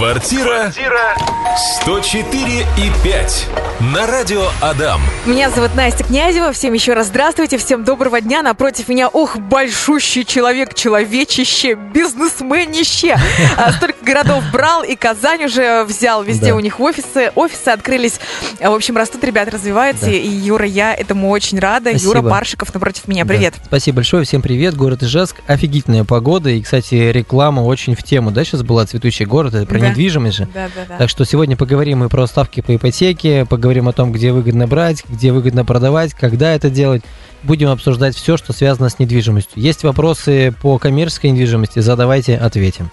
Квартира 104 и 5 на радио Адам. Меня зовут Настя Князева. Всем еще раз здравствуйте. Всем доброго дня. Напротив меня, ох, большущий человек, человечище, бизнесменище. А, Столько городов брал, и Казань уже взял. Везде Да. у них офисы. Офисы открылись. А, В общем, растут ребята, развиваются. Да. И Юра, я этому очень рада. Спасибо. Юра Паршиков напротив меня. Да. Привет. Спасибо большое, всем привет. Город Ижевск. Офигительная погода. И, кстати, реклама очень в тему. Да, сейчас была цветущий город, это про Да. Недвижимость же. Да, да, да. Так что сегодня поговорим и про ставки по ипотеке, поговорим о том, где выгодно брать, где выгодно продавать, когда это делать. Будем обсуждать все, что связано с недвижимостью. Есть вопросы по коммерческой недвижимости, задавайте, ответим.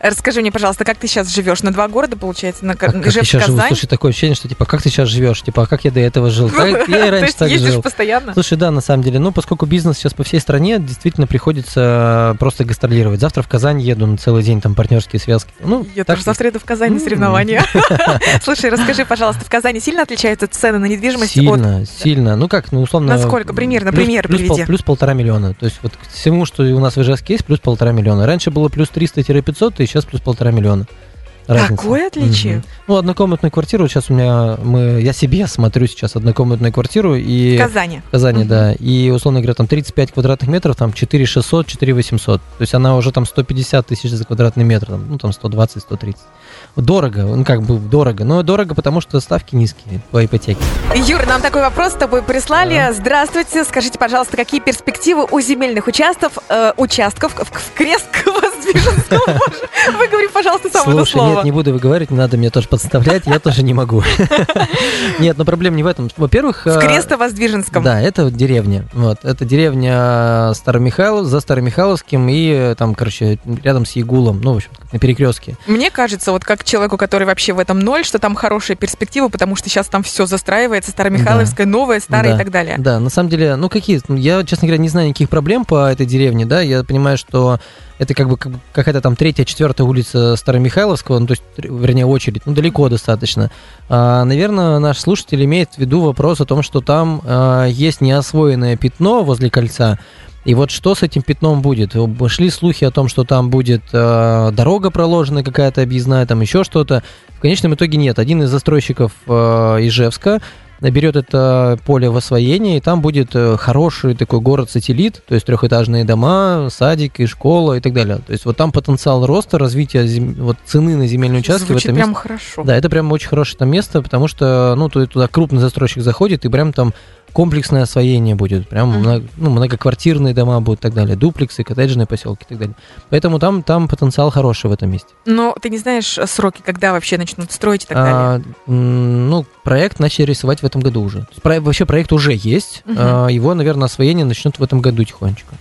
Расскажи мне, пожалуйста, как ты сейчас живешь? На два города, получается? На Как, как я Ижевск, сейчас живу? Слушай, такое ощущение, что типа, как ты сейчас живешь? Типа, а как я до этого жил? Так, я и раньше так жил. постоянно? Слушай, да, на самом деле, ну, поскольку бизнес сейчас по всей стране, действительно приходится просто гастролировать. Завтра в Казань еду на целый день, там партнерские связки. Ну, Я тоже завтра еду в Казань на соревнования. Слушай, расскажи, пожалуйста, в Казани сильно отличаются цены на недвижимость. Сильно, сильно. Ну как, ну условно... Насколько? Примерно, плюс- пример плюс, приведи. плюс полтора миллиона. То есть вот к всему, что у нас в Ижевске есть, плюс полтора миллиона. Раньше было плюс 300-500, и сейчас плюс полтора миллиона. Разница. Такое отличие? Мгм. Ну, однокомнатную квартиру сейчас у меня, мы, я себе смотрю сейчас однокомнатную квартиру, и... В Казани. В Казани, Мгм. да. И, условно говоря, там 35 квадратных метров, там 4 600, 4 800. То есть она уже там 150 тысяч за квадратный метр, там, ну там 120, 130. Дорого, ну как бы дорого. Но дорого, потому что ставки низкие по ипотеке. Юр, нам такой вопрос с тобой прислали. Здравствуйте. Скажите, пожалуйста, какие перспективы у земельных участков, э, участков в, в Крестково-Воздвиженском? Боже, Выговори, пожалуйста, это Слушай, слово. нет, не буду выговаривать, не надо мне тоже подставлять, я тоже не могу. Нет, но проблема не в этом. Во-первых... В э, Крестово-Воздвиженском. Да, это деревня. Вот. Это деревня Старомихайлов, за Старомихайловским и э, там, короче, рядом с Ягулом, ну, в общем, на перекрестке. Мне кажется, вот как человеку, который вообще в этом ноль, что там хорошая перспектива, потому что сейчас там все застраивается, Старомихайловская, новая, старая Да. и так далее. Да, на самом деле, ну какие, я, честно говоря, не знаю никаких проблем по этой деревне, да, я понимаю, что это как бы как бы какая-то там третья, четвертая улица Старомихайловского, ну, то есть, вернее, очередь, ну, далеко достаточно. А, наверное, наш слушатель имеет в виду вопрос о том, что там а, есть неосвоенное пятно возле кольца, и вот что с этим пятном будет? Шли слухи о том, что там будет э, дорога проложена какая-то объездная, там еще что-то. В конечном итоге нет. Один из застройщиков э, Ижевска берет это поле в освоение, и там будет э, хороший такой город-сателлит, то есть трехэтажные дома, садик и школа и так далее. То есть вот там потенциал роста, развития зем- вот цены на земельные участки в Звучит этом прям месте. хорошо. Да, это прям очень хорошее там место, потому что, ну, туда крупный застройщик заходит, и прям там комплексное освоение будет, прям Мгм. много- ну, многоквартирные дома будут и так далее, дуплексы, коттеджные поселки и так далее. Поэтому там, там потенциал хороший в этом месте. Но ты не знаешь э, сроки, когда вообще начнут строить и так далее? А, ну, проект начали рисовать в этом году уже. Про- вообще проект уже есть, Мгм. а, его, наверное, освоение начнут в этом году тихонечко.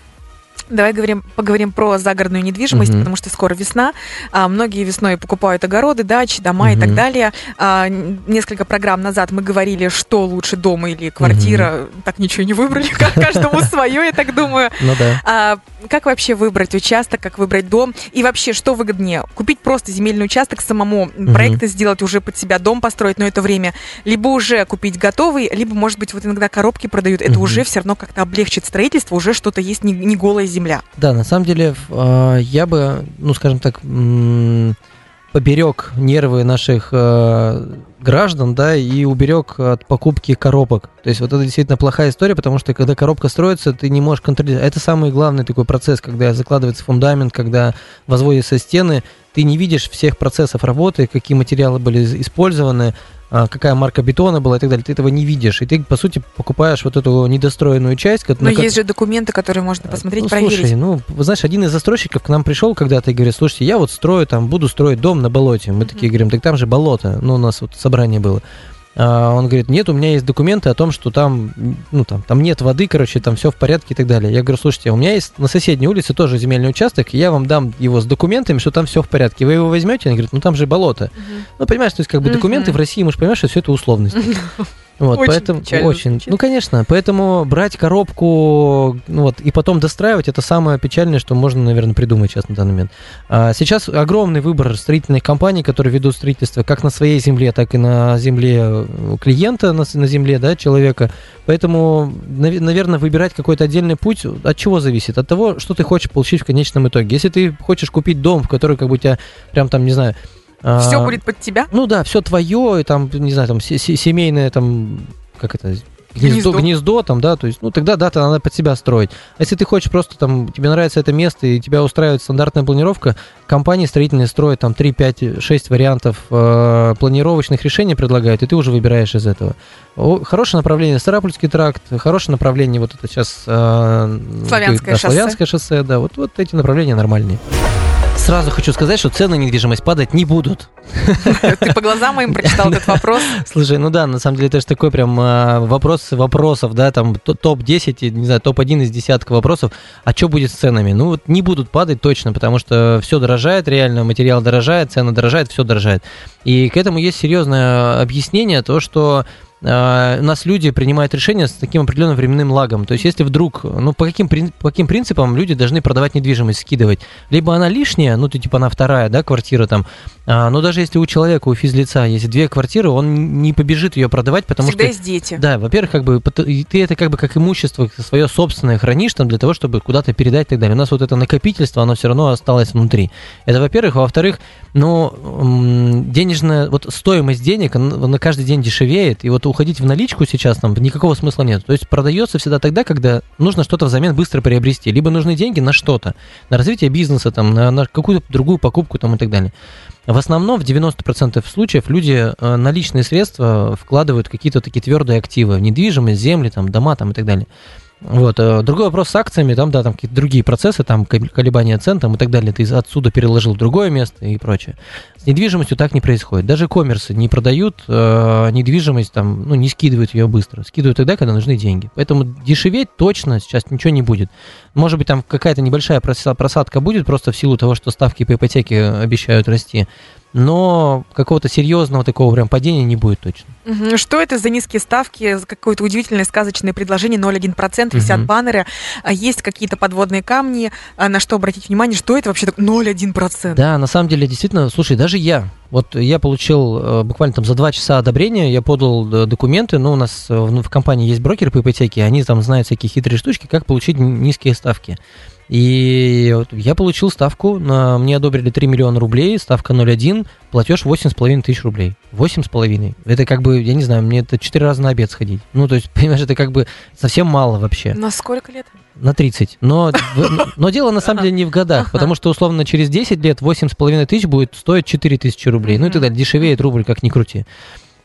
Давай говорим, поговорим про загородную недвижимость, Мгм. потому что скоро весна. А, многие весной покупают огороды, дачи, дома и так далее. А, несколько программ назад мы говорили, что лучше дома или квартира. Так ничего не выбрали, каждому свое, я так думаю. Ну да. А как вообще выбрать участок, как выбрать дом? И вообще, что выгоднее? Купить просто земельный участок, самому проекты сделать, уже под себя дом построить, но это время. Либо уже купить готовый, либо, может быть, вот иногда коробки продают. Это уже все равно как-то облегчит строительство, уже что-то есть, не, не голая земля. Да, на самом деле а, я бы, ну, скажем так, поберег нервы наших э, граждан, да, и уберег от покупки коробок. То есть вот это действительно плохая история, потому что когда коробка строится, ты не можешь контролировать. Это самый главный такой процесс, когда закладывается фундамент, когда возводятся стены, ты не видишь всех процессов работы, какие материалы были использованы, а, какая марка бетона была и так далее. Ты этого не видишь. И ты, по сути, покупаешь вот эту недостроенную часть. Но есть же документы, которые можно посмотреть, ну, проверить. Слушай, ну, знаешь, один из застройщиков к нам пришел когда-то и говорит, слушайте, я вот строю там, буду строить дом на болоте. Мы Мгм. такие говорим, так там же болото. Ну, у нас вот собрание было. А, он говорит, нет, у меня есть документы о том, что там, ну, там, там нет воды, короче, там все в порядке и так далее. Я говорю, слушайте, у меня есть на соседней улице тоже земельный участок, и я вам дам его с документами, что там все в порядке. Вы его возьмете? Он говорит, ну, там же болото. Мгм. Ну, понимаешь, то есть, как бы документы Мгм. в России, мы же понимаешь, что все это условность. Вот, Очень поэтому печально очень. звучит. Ну, конечно, поэтому брать коробку, ну вот, и потом достраивать, это самое печальное, что можно, наверное, придумать сейчас на данный момент. А сейчас огромный выбор строительных компаний, которые ведут строительство как на своей земле, так и на земле э, клиента, на, на земле, да, человека. Поэтому, наверное, выбирать какой-то отдельный путь от чего зависит? От того, что ты хочешь получить в конечном итоге. Если ты хочешь купить дом, в который как бы у тебя прям там, не знаю, Все будет под тебя? Ну да, все твое, и там, не знаю, там семейное, там, как это, гнездо, гнездо, гнездо там, да, то есть, ну, тогда, да, надо под себя строить. А если ты хочешь просто там, тебе нравится это место, и тебя устраивает стандартная планировка, компании строительные строят там 3, 5, 6 вариантов э, планировочных решений предлагают, и ты уже выбираешь из этого. О, хорошее направление Старопольский тракт, хорошее направление вот это сейчас... Э, Славянское да, шоссе. Славянское шоссе, да, вот, вот эти направления нормальные. Сразу хочу сказать, что цены на недвижимость падать не будут. Ты по глазам моим прочитал этот вопрос? Слушай, ну да, на самом деле это же такой прям а, вопрос вопросов, да, там топ-10, не знаю, топ-1 из десятка вопросов. А что будет с ценами? Ну вот не будут падать точно, потому что все дорожает, реально материал дорожает, цены дорожают, все дорожает. И к этому есть серьезное объяснение, то, что у нас люди принимают решения с таким определенным временным лагом. То есть, если вдруг, ну, по каким, по каким принципам люди должны продавать недвижимость, скидывать? Либо она лишняя, ну, то типа она вторая, да, квартира там. А, но даже если у человека, у физлица есть две квартиры, он не побежит ее продавать, потому Всегда что... есть дети. Да, во-первых, как бы ты это как бы как имущество свое собственное хранишь там для того, чтобы куда-то передать и так далее. У нас вот это накопительство, оно все равно осталось внутри. Это во-первых. Во-вторых, ну, денежная, вот стоимость денег на каждый день дешевеет, и вот уходить в наличку сейчас там никакого смысла нет. То есть продается всегда тогда, когда нужно что-то взамен быстро приобрести. Либо нужны деньги на что-то, на развитие бизнеса, там, на, на какую-то другую покупку там, и так далее. В основном в 90% случаев люди э, наличные средства вкладывают какие-то такие твердые активы, в недвижимость, земли, там, дома там, и так далее. Вот. Э, другой вопрос с акциями, там, да, там какие-то другие процессы, там, колебания цен, там, и так далее, ты отсюда переложил в другое место и прочее. С недвижимостью так не происходит. Даже коммерсы не продают э, недвижимость, там, ну, не скидывают ее быстро. Скидывают тогда, когда нужны деньги. Поэтому дешеветь точно сейчас ничего не будет. Может быть, там какая-то небольшая просадка будет, просто в силу того, что ставки по ипотеке обещают расти но какого-то серьезного такого прям падения не будет точно. Что это за низкие ставки, за какое-то удивительное сказочное предложение 0,1%, висят угу. баннеры, а есть какие-то подводные камни, а на что обратить внимание, что это вообще такое 0,1%? Да, на самом деле, действительно, слушай, даже я, вот я получил э, буквально там за два часа одобрения, я подал э, документы, ну, у нас в, ну, в компании есть брокеры по ипотеке, они там знают всякие хитрые штучки, как получить низкие ставки. И вот я получил ставку, на, мне одобрили 3 миллиона рублей, ставка 0,1, платеж 8,5 тысяч рублей. 8,5. Это как бы, я не знаю, мне это 4 раза на обед сходить. Ну, то есть, понимаешь, это как бы совсем мало вообще. На сколько лет? На 30. Но, но дело на самом деле не в годах, потому что, условно, через 10 лет 8,5 тысяч будет стоить 4 тысячи рублей. Ну и так далее. Дешевеет рубль, как ни крути.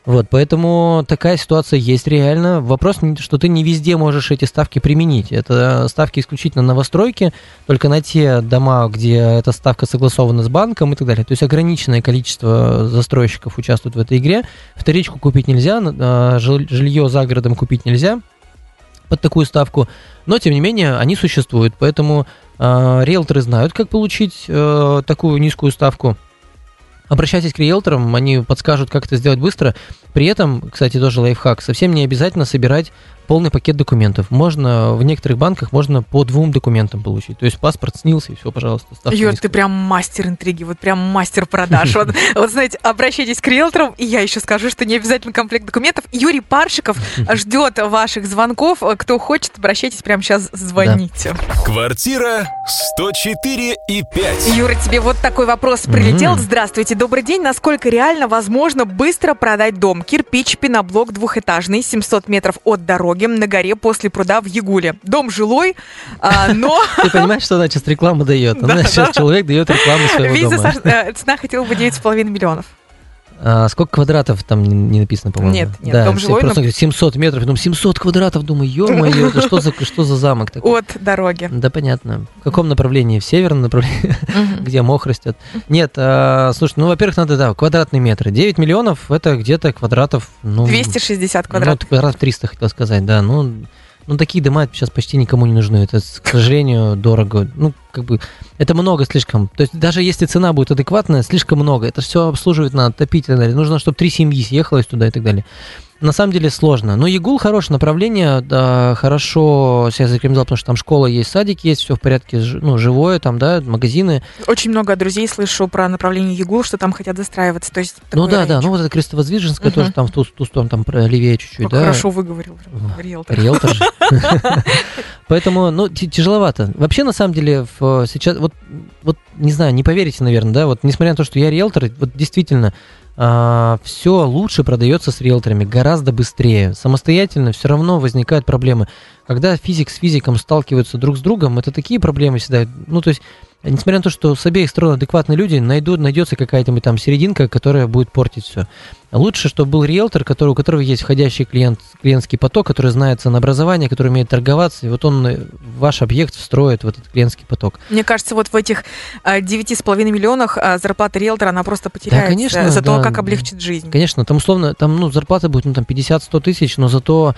Вот, поэтому такая ситуация есть реально. Вопрос, что ты не везде можешь эти ставки применить. Это ставки исключительно новостройки, только на те дома, где эта ставка согласована с банком и так далее. То есть ограниченное количество застройщиков участвует в этой игре. Вторичку купить нельзя, а, жилье за городом купить нельзя под такую ставку, но тем не менее они существуют, поэтому э, риэлторы знают, как получить э, такую низкую ставку. Обращайтесь к риэлторам, они подскажут, как это сделать быстро. При этом, кстати, тоже лайфхак, совсем не обязательно собирать полный пакет документов. Можно в некоторых банках можно по двум документам получить. То есть паспорт снился и все, пожалуйста. Юр, ты прям мастер интриги, вот прям мастер продаж. Вот, вот знаете, обращайтесь к риэлторам, и я еще скажу, что не обязательно комплект документов. Юрий Паршиков ждет ваших звонков. Кто хочет, обращайтесь прямо сейчас, звоните. Квартира 104 и 5. Юра, тебе вот такой вопрос прилетел. Здравствуйте, добрый день. Насколько реально возможно быстро продать дом? Кирпич, пеноблок двухэтажный, 700 метров от дороги дороге на горе после пруда в Ягуле. Дом жилой, а, но... Ты понимаешь, что она сейчас рекламу дает? Она сейчас человек дает рекламу своего дома. Э, цена хотела бы 9,5 миллионов. А сколько квадратов там не написано, по-моему? Нет, нет, да, дом жилой. Просто но... 700 метров, думаю, 700 квадратов, думаю, ё-моё, это что за, что за замок такой? От дороги. Да, понятно. В каком направлении? В северном направлении, где мох растет? Нет, а, слушай, ну, во-первых, надо, да, квадратные метры. 9 миллионов, это где-то квадратов, ну... 260 квадратов. Ну, квадратов 300, хотел сказать, да, ну... Ну, такие дома сейчас почти никому не нужны. Это, к сожалению, дорого. Ну, как бы, это много слишком. То есть, даже если цена будет адекватная, слишком много. Это все обслуживать надо, топить и так далее. Нужно, чтобы три семьи съехалось туда и так далее. На самом деле сложно. Но ЕГУЛ хорошее направление, да, хорошо себя зарекомендовал, потому что там школа есть, садик есть, все в порядке, ну, живое там, да, магазины. Очень много друзей слышу про направление ЕГУЛ, что там хотят застраиваться. То есть ну да, да, ну вот это Крестовоздвиженская угу. тоже там в ту, ту сторону, там левее чуть-чуть, да. Хорошо выговорил, риэлтор. Риэлтор же. Поэтому, ну, тяжеловато. Вообще, на самом деле, сейчас, вот, вот, не знаю, не поверите, наверное, да, вот, несмотря на то, что я риэлтор, вот действительно, а, все лучше продается с риэлторами, гораздо быстрее. Самостоятельно все равно возникают проблемы. Когда физик с физиком сталкиваются друг с другом, это такие проблемы всегда. Ну, то есть несмотря на то, что с обеих сторон адекватные люди, найдут, найдется какая-то там серединка, которая будет портить все. Лучше, чтобы был риэлтор, который, у которого есть входящий клиент, клиентский поток, который знает ценообразование, который умеет торговаться, и вот он э, ваш объект встроит в этот клиентский поток. Мне кажется, вот в этих а, девяти с половиной миллионах а, зарплата риэлтора, она просто потеряется да, конечно, за то, как облегчит жизнь. Конечно, там условно, там ну, зарплата будет ну, там 50-100 тысяч, но зато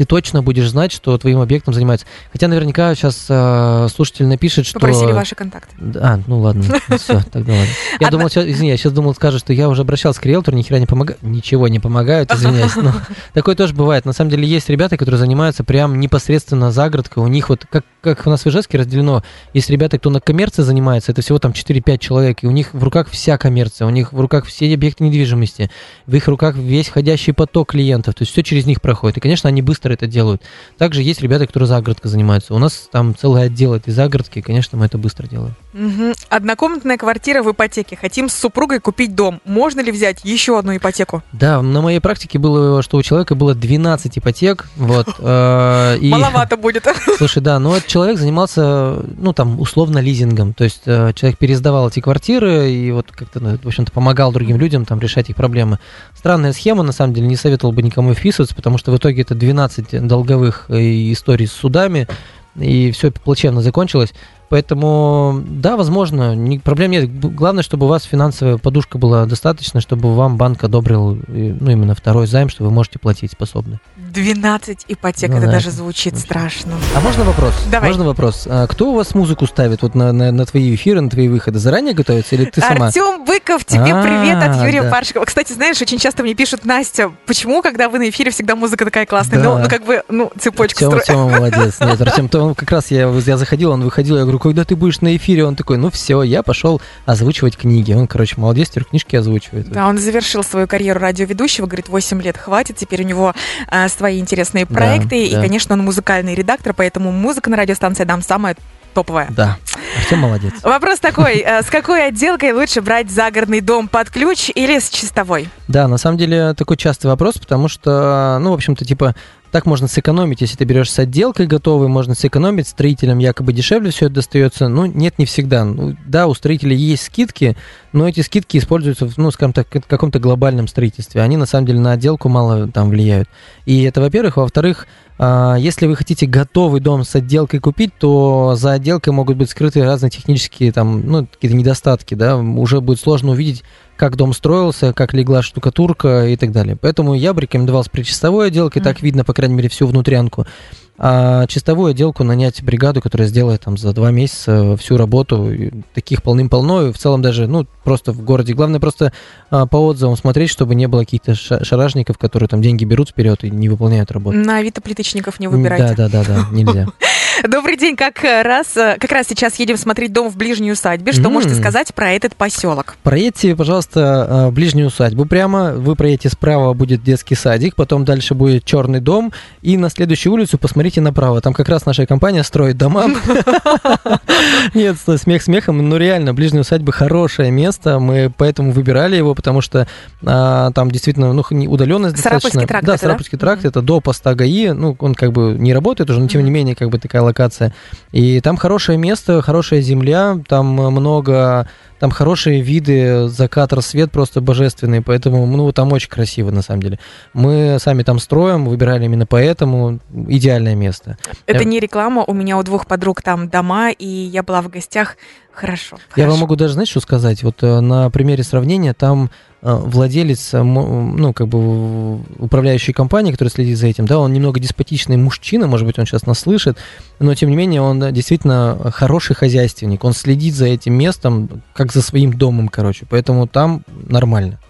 ты точно будешь знать, что твоим объектом занимается. Хотя наверняка сейчас э, слушатель напишет, что... Попросили ваши контакты. А, ну ладно, все, тогда ладно. Я думал, извини, я сейчас думал, скажет, что я уже обращался к риэлтору, ни хера не помогает. Ничего не помогают, извиняюсь. Но такое тоже бывает. На самом деле есть ребята, которые занимаются прям непосредственно загородкой. У них вот, как, как у нас в Ижевске разделено, есть ребята, кто на коммерции занимается, это всего там 4-5 человек, и у них в руках вся коммерция, у них в руках все объекты недвижимости, в их руках весь входящий поток клиентов, то есть все через них проходит. И, конечно, они быстро это делают. Также есть ребята, которые загородкой занимаются. У нас там целый отдел этой загородки, конечно, мы это быстро делаем. Угу. Однокомнатная квартира в ипотеке. Хотим с супругой купить дом. Можно ли взять еще одну ипотеку? Да, на моей практике было, что у человека было 12 ипотек. Вот, э, и... Маловато будет. Слушай, да, но человек занимался, ну, там, условно лизингом. То есть э, человек пересдавал эти квартиры и вот как-то, ну, в общем-то, помогал другим людям там решать их проблемы. Странная схема, на самом деле, не советовал бы никому вписываться, потому что в итоге это 12 долговых э, историй с судами, и все плачевно закончилось. Поэтому, да, возможно, не, проблем нет. Главное, чтобы у вас финансовая подушка была достаточно, чтобы вам банк одобрил, ну, именно второй займ, что вы можете платить способны. 12 ипотек, ну, это да, даже звучит очень. страшно. А можно вопрос? Давай. Можно вопрос? А кто у вас музыку ставит вот на, на, на твои эфиры, на твои выходы? Заранее готовится или ты сама? Артем Быков, тебе а, привет от Юрия да. Паршикова. Кстати, знаешь, очень часто мне пишут, Настя, почему, когда вы на эфире, всегда музыка такая классная? Да. Ну, ну, как бы, ну, цепочку Артем, Артем молодец. Нет, Артем, то он как раз, я, я заходил, он выходил, я говорю, когда ты будешь на эфире? Он такой, ну все, я пошел озвучивать книги. Он, короче, молодец, теперь книжки озвучивает. Да, он завершил свою карьеру радиоведущего, говорит, 8 лет хватит, теперь у него а, свои интересные проекты, да, и, да. конечно, он музыкальный редактор, поэтому музыка на радиостанции «Дам» самая топовая. Да. Артем молодец. Вопрос такой, э, с какой отделкой лучше брать загородный дом под ключ или с чистовой? Да, на самом деле такой частый вопрос, потому что, ну, в общем-то, типа, так можно сэкономить, если ты берешь с отделкой готовой, можно сэкономить, строителям якобы дешевле все это достается. Ну, нет, не всегда. Ну, да, у строителей есть скидки, но эти скидки используются, ну, скажем так, в каком-то глобальном строительстве. Они, на самом деле, на отделку мало там влияют. И это, во-первых. Во-вторых, а, если вы хотите готовый дом с отделкой купить, то за отделкой могут быть скрыты разные технические там, ну, какие-то недостатки, да, уже будет сложно увидеть, как дом строился, как легла штукатурка и так далее. Поэтому я бы рекомендовал с причастовой отделкой, mm-hmm. так видно, по крайней мере, всю внутрянку. А чистовую отделку нанять бригаду, которая сделает там за два месяца всю работу. Таких полным-полно. И в целом даже, ну, просто в городе. Главное просто а, по отзывам смотреть, чтобы не было каких-то шаражников, которые там деньги берут вперед и не выполняют работу. На авито плиточников не выбирайте. Да, да, да, да, нельзя. Добрый день, как раз, э, как раз сейчас едем смотреть дом в ближней усадьбе. Что mm. можете сказать про этот поселок? Проедьте, пожалуйста, э, ближнюю усадьбу прямо. Вы проедете справа, будет детский садик, потом дальше будет черный дом, и на следующую улицу посмотрите направо. Там как раз наша компания строит дома. Нет, смех смехом, но реально, ближняя усадьба хорошее место. Мы поэтому выбирали его, потому что а, там действительно ну, удаленность достаточно. тракт. Да, Сарапульский тракт, это до поста ГАИ. Ну, он как бы не работает уже, но тем не менее, как бы такая локация. И там хорошее место, хорошая земля, там много, там хорошие виды, закат, рассвет просто божественный, поэтому, ну, там очень красиво, на самом деле. Мы сами там строим, выбирали именно поэтому идеальное место. Это не реклама, у меня у двух подруг там дома, и я была в гостях, хорошо. Я хорошо. вам могу даже, знаете, что сказать? Вот э, на примере сравнения там Э, владелец, э, ну, как бы управляющей компании, который следит за этим, да, он немного деспотичный мужчина, может быть, он сейчас нас слышит, но, тем не менее, он действительно хороший хозяйственник, он следит за этим местом, как как за своим домом, короче. Поэтому там нормально.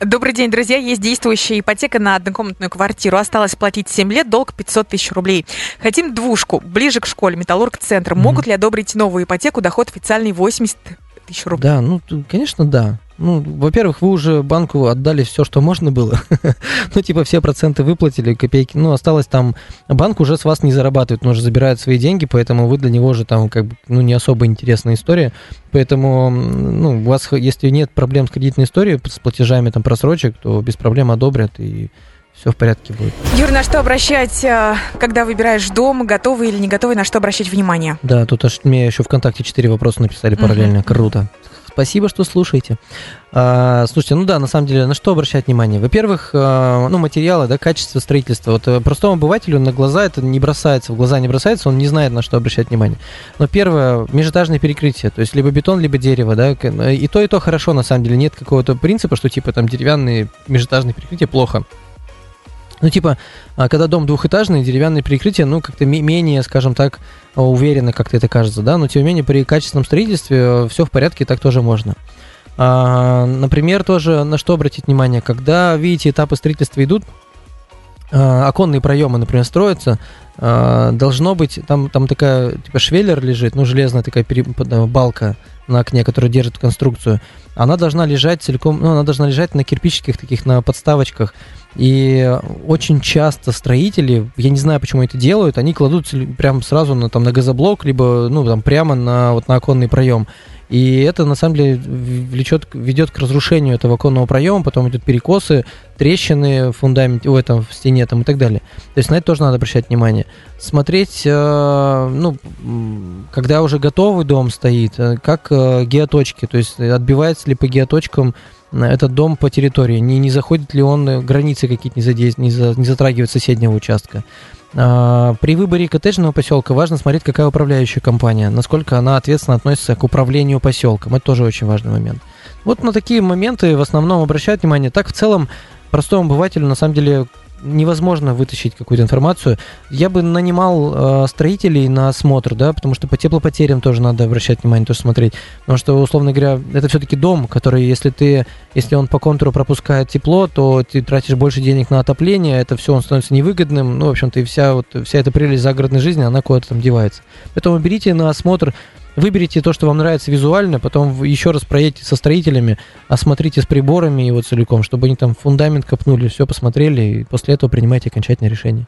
Добрый день, друзья. Есть действующая ипотека на однокомнатную квартиру. Осталось платить 7 лет, долг 500 тысяч рублей. Хотим двушку, ближе к школе, металлург-центр. Могут ли одобрить новую ипотеку, доход официальный 80 тысяч рублей? Да, ну, конечно, да. Ну, во-первых, вы уже банку отдали все, что можно было. ну, типа, все проценты выплатили, копейки. Ну, осталось там... Банк уже с вас не зарабатывает, он уже забирает свои деньги, поэтому вы для него же там, как бы, ну, не особо интересная история. Поэтому, ну, у вас, если нет проблем с кредитной историей, с платежами там просрочек, то без проблем одобрят, и все в порядке будет. Юр, на что обращать, э, когда выбираешь дом, готовый или не готовый, на что обращать внимание? Да, тут аж мне еще ВКонтакте 4 вопроса написали параллельно. Мгм. Круто. Спасибо, что слушаете. А, слушайте, ну да, на самом деле, на что обращать внимание? Во-первых, а, ну, материалы, да, качество строительства. Вот э, простому обывателю на глаза это не бросается, в глаза не бросается, он не знает, на что обращать внимание. Но первое, межэтажное перекрытие, то есть либо бетон, либо дерево, да, э, и то, и то хорошо, на самом деле, нет какого-то принципа, что типа там деревянные межэтажные перекрытия плохо. Ну, типа, а, когда дом двухэтажный, деревянное перекрытие, ну, как-то ме- менее, скажем так, а, уверенно как-то это кажется, да, но тем не менее при качественном строительстве все в порядке, так тоже можно. А, например, тоже на что обратить внимание, когда видите этапы строительства идут, а, оконные проемы, например, строятся, а, должно быть, там, там такая, типа швеллер лежит, ну, железная такая пере- э, балка на окне, которая держит конструкцию, она должна лежать целиком, ну, она должна лежать на кирпичиках таких, на подставочках, и очень часто строители, я не знаю, почему это делают, они кладут прям сразу на, там, на газоблок, либо ну, там, прямо на, вот, на оконный проем. И это на самом деле влечет, ведет к разрушению этого оконного проема, потом идут перекосы, трещины в фундаменте, в этом в стене там, и так далее. То есть на это тоже надо обращать внимание. Смотреть, э, ну, когда уже готовый дом стоит, э, как э, геоточки, то есть отбивается ли по геоточкам этот дом по территории, не, не заходит ли он, э, границы какие-то не, задейс- не, за- не затрагивает соседнего участка. А, При выборе коттеджного поселка важно смотреть, какая управляющая компания, насколько она ответственно относится к управлению поселком. Это тоже очень важный момент. Вот на такие моменты в основном обращают внимание. Так в целом простому обывателю на самом деле невозможно вытащить какую-то информацию. Я бы нанимал э, строителей на осмотр, да, потому что по теплопотерям тоже надо обращать внимание, тоже смотреть. Потому что, условно говоря, это все-таки дом, который, если ты, если он по контуру пропускает тепло, то ты тратишь больше денег на отопление, это все он становится невыгодным. Ну, в общем-то, и вся вот вся эта прелесть загородной жизни, она куда-то там девается. Поэтому берите на осмотр Выберите то, что вам нравится визуально, потом еще раз проедьте со строителями, осмотрите с приборами его целиком, чтобы они там фундамент копнули, все посмотрели, и после этого принимайте окончательное решение.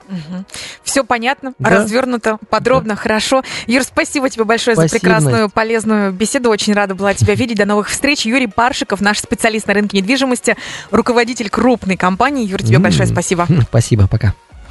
Все понятно, Да. развернуто, подробно, хорошо. Юр, спасибо тебе большое за Спасибо, прекрасную, полезную беседу. Очень рада была тебя видеть. До новых встреч. Юрий Паршиков, наш специалист на рынке недвижимости, руководитель крупной компании. Юр, тебе большое спасибо. Спасибо, пока.